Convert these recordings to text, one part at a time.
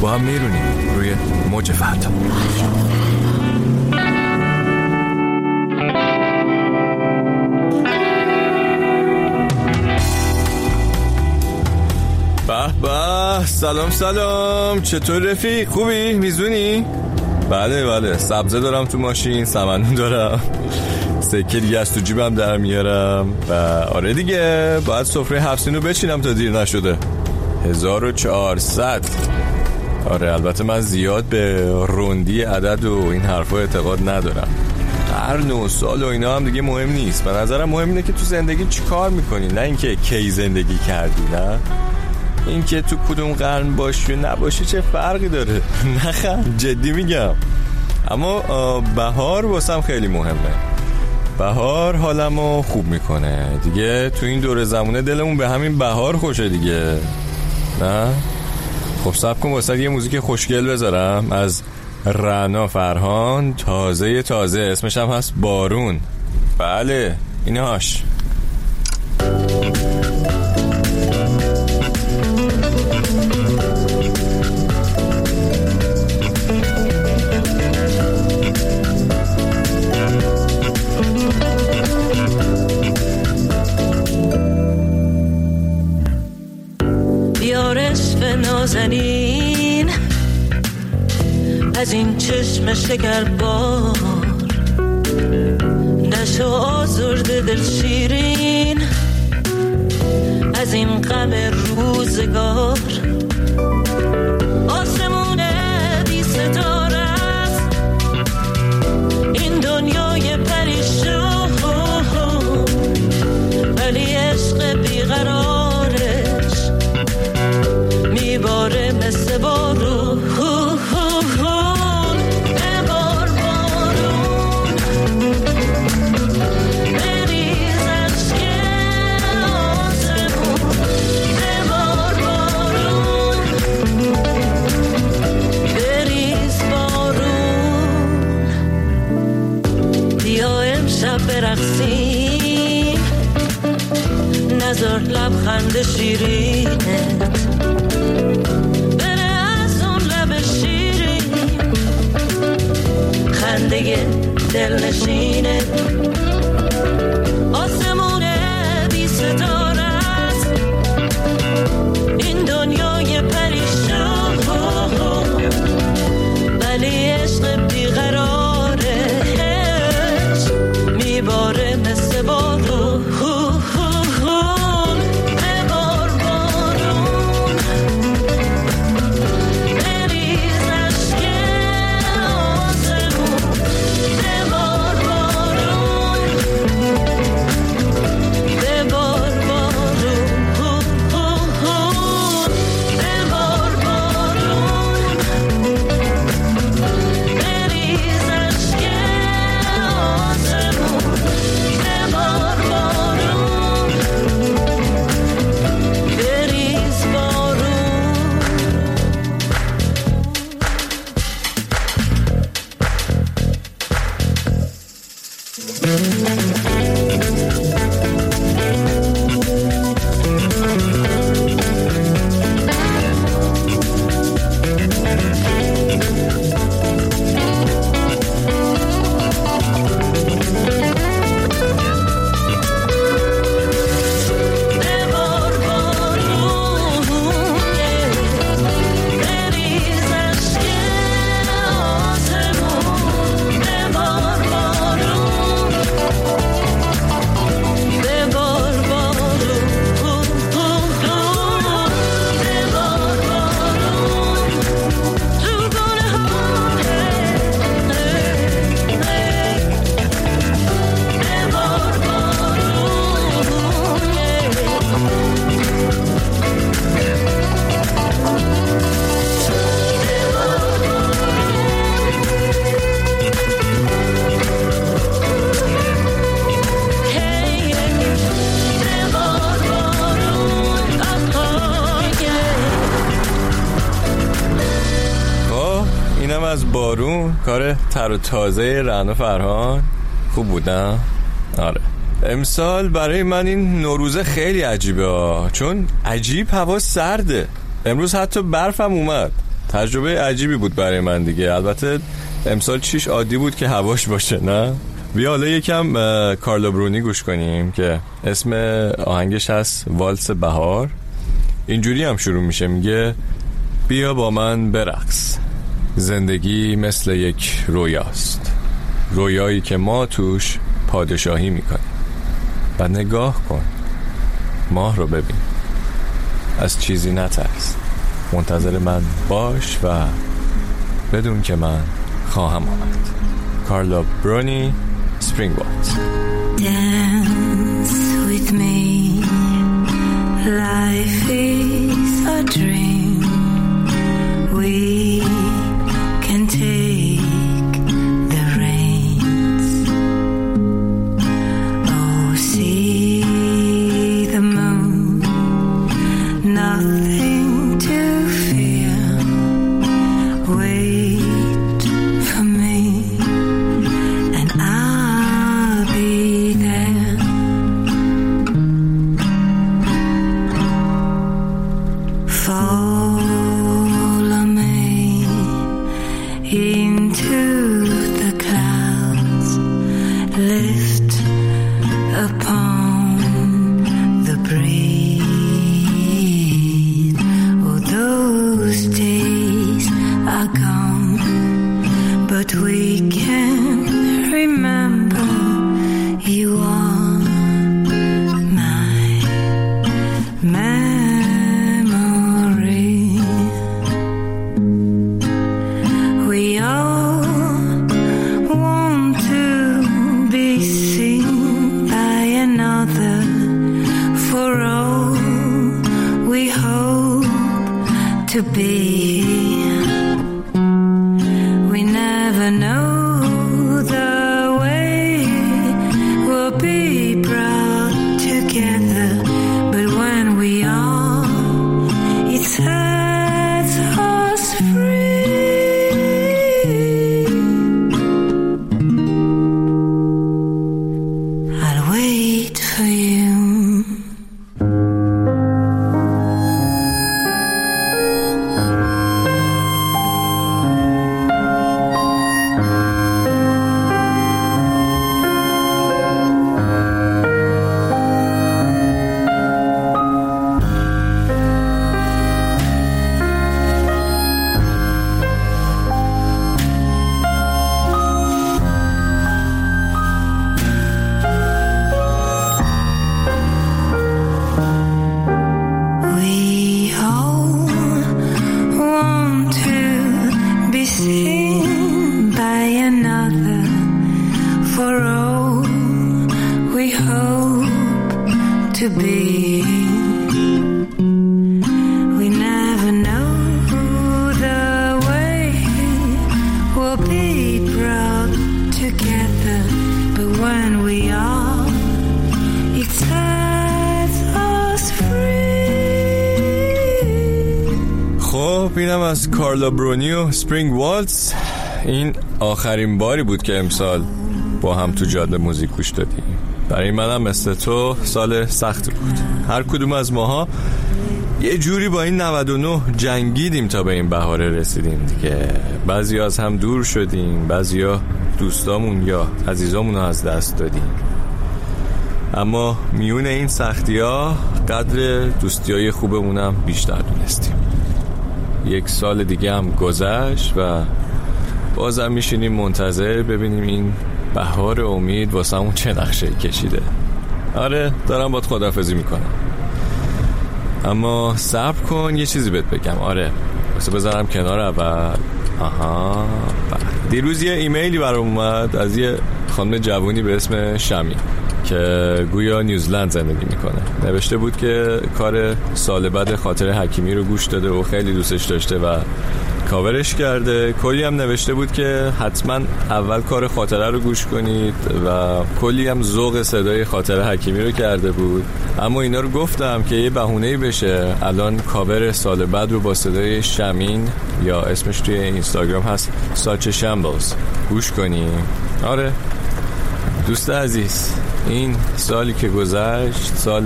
با هم میرونیم روی موج فردا به به. سلام سلام. چطور رفیق؟ خوبی؟ میزونی؟ بله بله. سبزه دارم تو ماشین سمنون دارم. سکه دیگه از تو جیبم در میارم. و آره دیگه باید سفره هفسین رو بچینم تا دیر نشده. 1400 آره البته من زیاد به روندی عدد و این حرفا اعتقاد ندارم. هر نو سال و اینا هم دیگه مهم نیست. به نظرم مهم اینه که تو زندگی چی کار می‌کنی؟ نه اینکه کی زندگی کردی نه؟ اینکه تو کدوم قرن باشی نباشی چه فرقی داره؟ نخند جدی میگم. اما بهار واسم خیلی مهمه. بهار حالمو خوب می‌کنه. دیگه تو این دور زمونه دلمون به همین بهار خوشه دیگه. نه؟ خب سب کن واسه یه موزیک خوشگل بذارم از رنا فرهان تازه تازه. اسمش هم هست بارون. بله اینهاش. نازنین از این چشم شکر بار نشو آزرده دل شیرین. از این غم روزگار. نزار لبخند شیرینت بره از اون لب شیرین. خنده دل نشینه بارون کار تر و تازه رعنا فرهان. خوب بودم؟ آره. امسال برای من این نوروزه خیلی عجیبه ها. چون عجیب هوا سرده. امروز حتی برفم اومد. تجربه عجیبی بود برای من دیگه. البته امسال چیش عادی بود که هواش باشه نه؟ بیا حالا یکم کارلو برونی گوش کنیم که اسم آهنگش هست والس بهار. اینجوری هم شروع میشه. میگه بیا با من برقص. زندگی مثل یک رویاست. رویایی که ما توش پادشاهی می‌کنیم. و نگاه کن. ماه رو ببین. از چیزی نترس. منتظر من باش و بدون که من خواهم آمد. کارلا برونی سپرینگ me. Life is a dream. Those days are gone to be. We never know Bye. خب اینم از کارلا برونی و Spring Waltz این آخرین باری بود که امسال با هم تو جاده موزیک گوش دادیم. برای منم مثل تو سال سختی بود. هر کدوم از ماها یه جوری با این 99 جنگیدیم تا به این بهاره رسیدیم دیگه. بعضی از هم دور شدیم بعضی ها دوستامون یا عزیزامون رو از دست دادیم. اما میون این سختی ها قدر دوستی های خوبمونم بیشتر دونستیم. یک سال دیگه هم گذشت و بازم میشینیم منتظر ببینیم این بهار امید واسه اون چه نقشه کشیده. آره دارم باد خدافزی می‌کنم. اما صبر کن یه چیزی بهت بگم. آره واسه بذارم کنار اول. آها بله. دیروز یه ایمیلی برام اومد از یه خانم جوونی به اسم شمی که گویا نیوزلند زندگی می‌کنه. نوشته بود که کار سال بعد خاطر حکیمی رو گوش داده و خیلی دوستش داشته و کاورش کرده. کلی هم نوشته بود که حتما اول کار خاطره رو گوش کنید و کلی هم ذوق صدای خاطره حکیمی رو کرده بود. اما اینا رو گفتم که یه بهونه بشه. الان کاور سال بعد رو با صدای شمین یا اسمش توی اینستاگرام هست ساچ شمبلز. گوش کنیم آره. دوست عزیز. این سالی که گذشت سال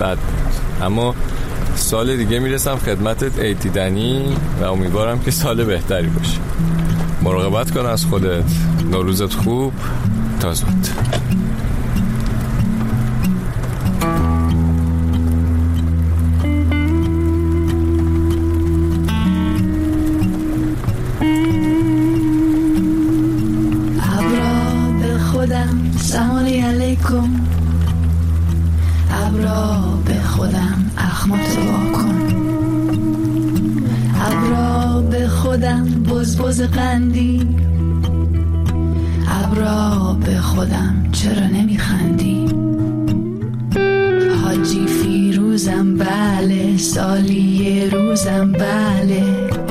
بد بود. اما سال دیگه می‌رسم خدمتت ایتیدنی و امیدوارم که سال بهتری باشه. مراقبت کن از خودت. نوروزت خوب. تا زود. علیکم ابرا به خودم اخماتو کن. ابرا به خودم بز بز قندی. ابرا به خودم چرا نمیخندی؟ حاجی فیروزم بله. سالی روزم بله.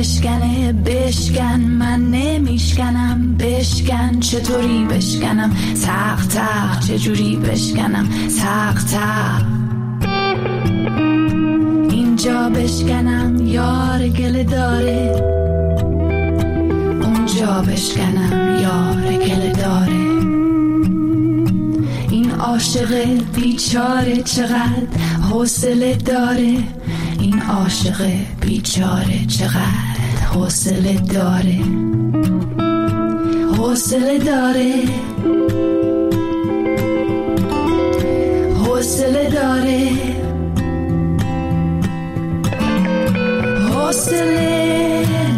بشکنه بشکن. من نمیشکنم بشکن. چطوری بشکنم؟ تق تق چجوری بشکنم؟ تق تق اینجا بشکنم یار گله داره. اونجا بشکنم یار گله داره. این عاشق بیچاره چقدر حوصله داره. این عاشق بیچاره چقدر حوصله داره. حوصله داره. حوصله داره. حوصله.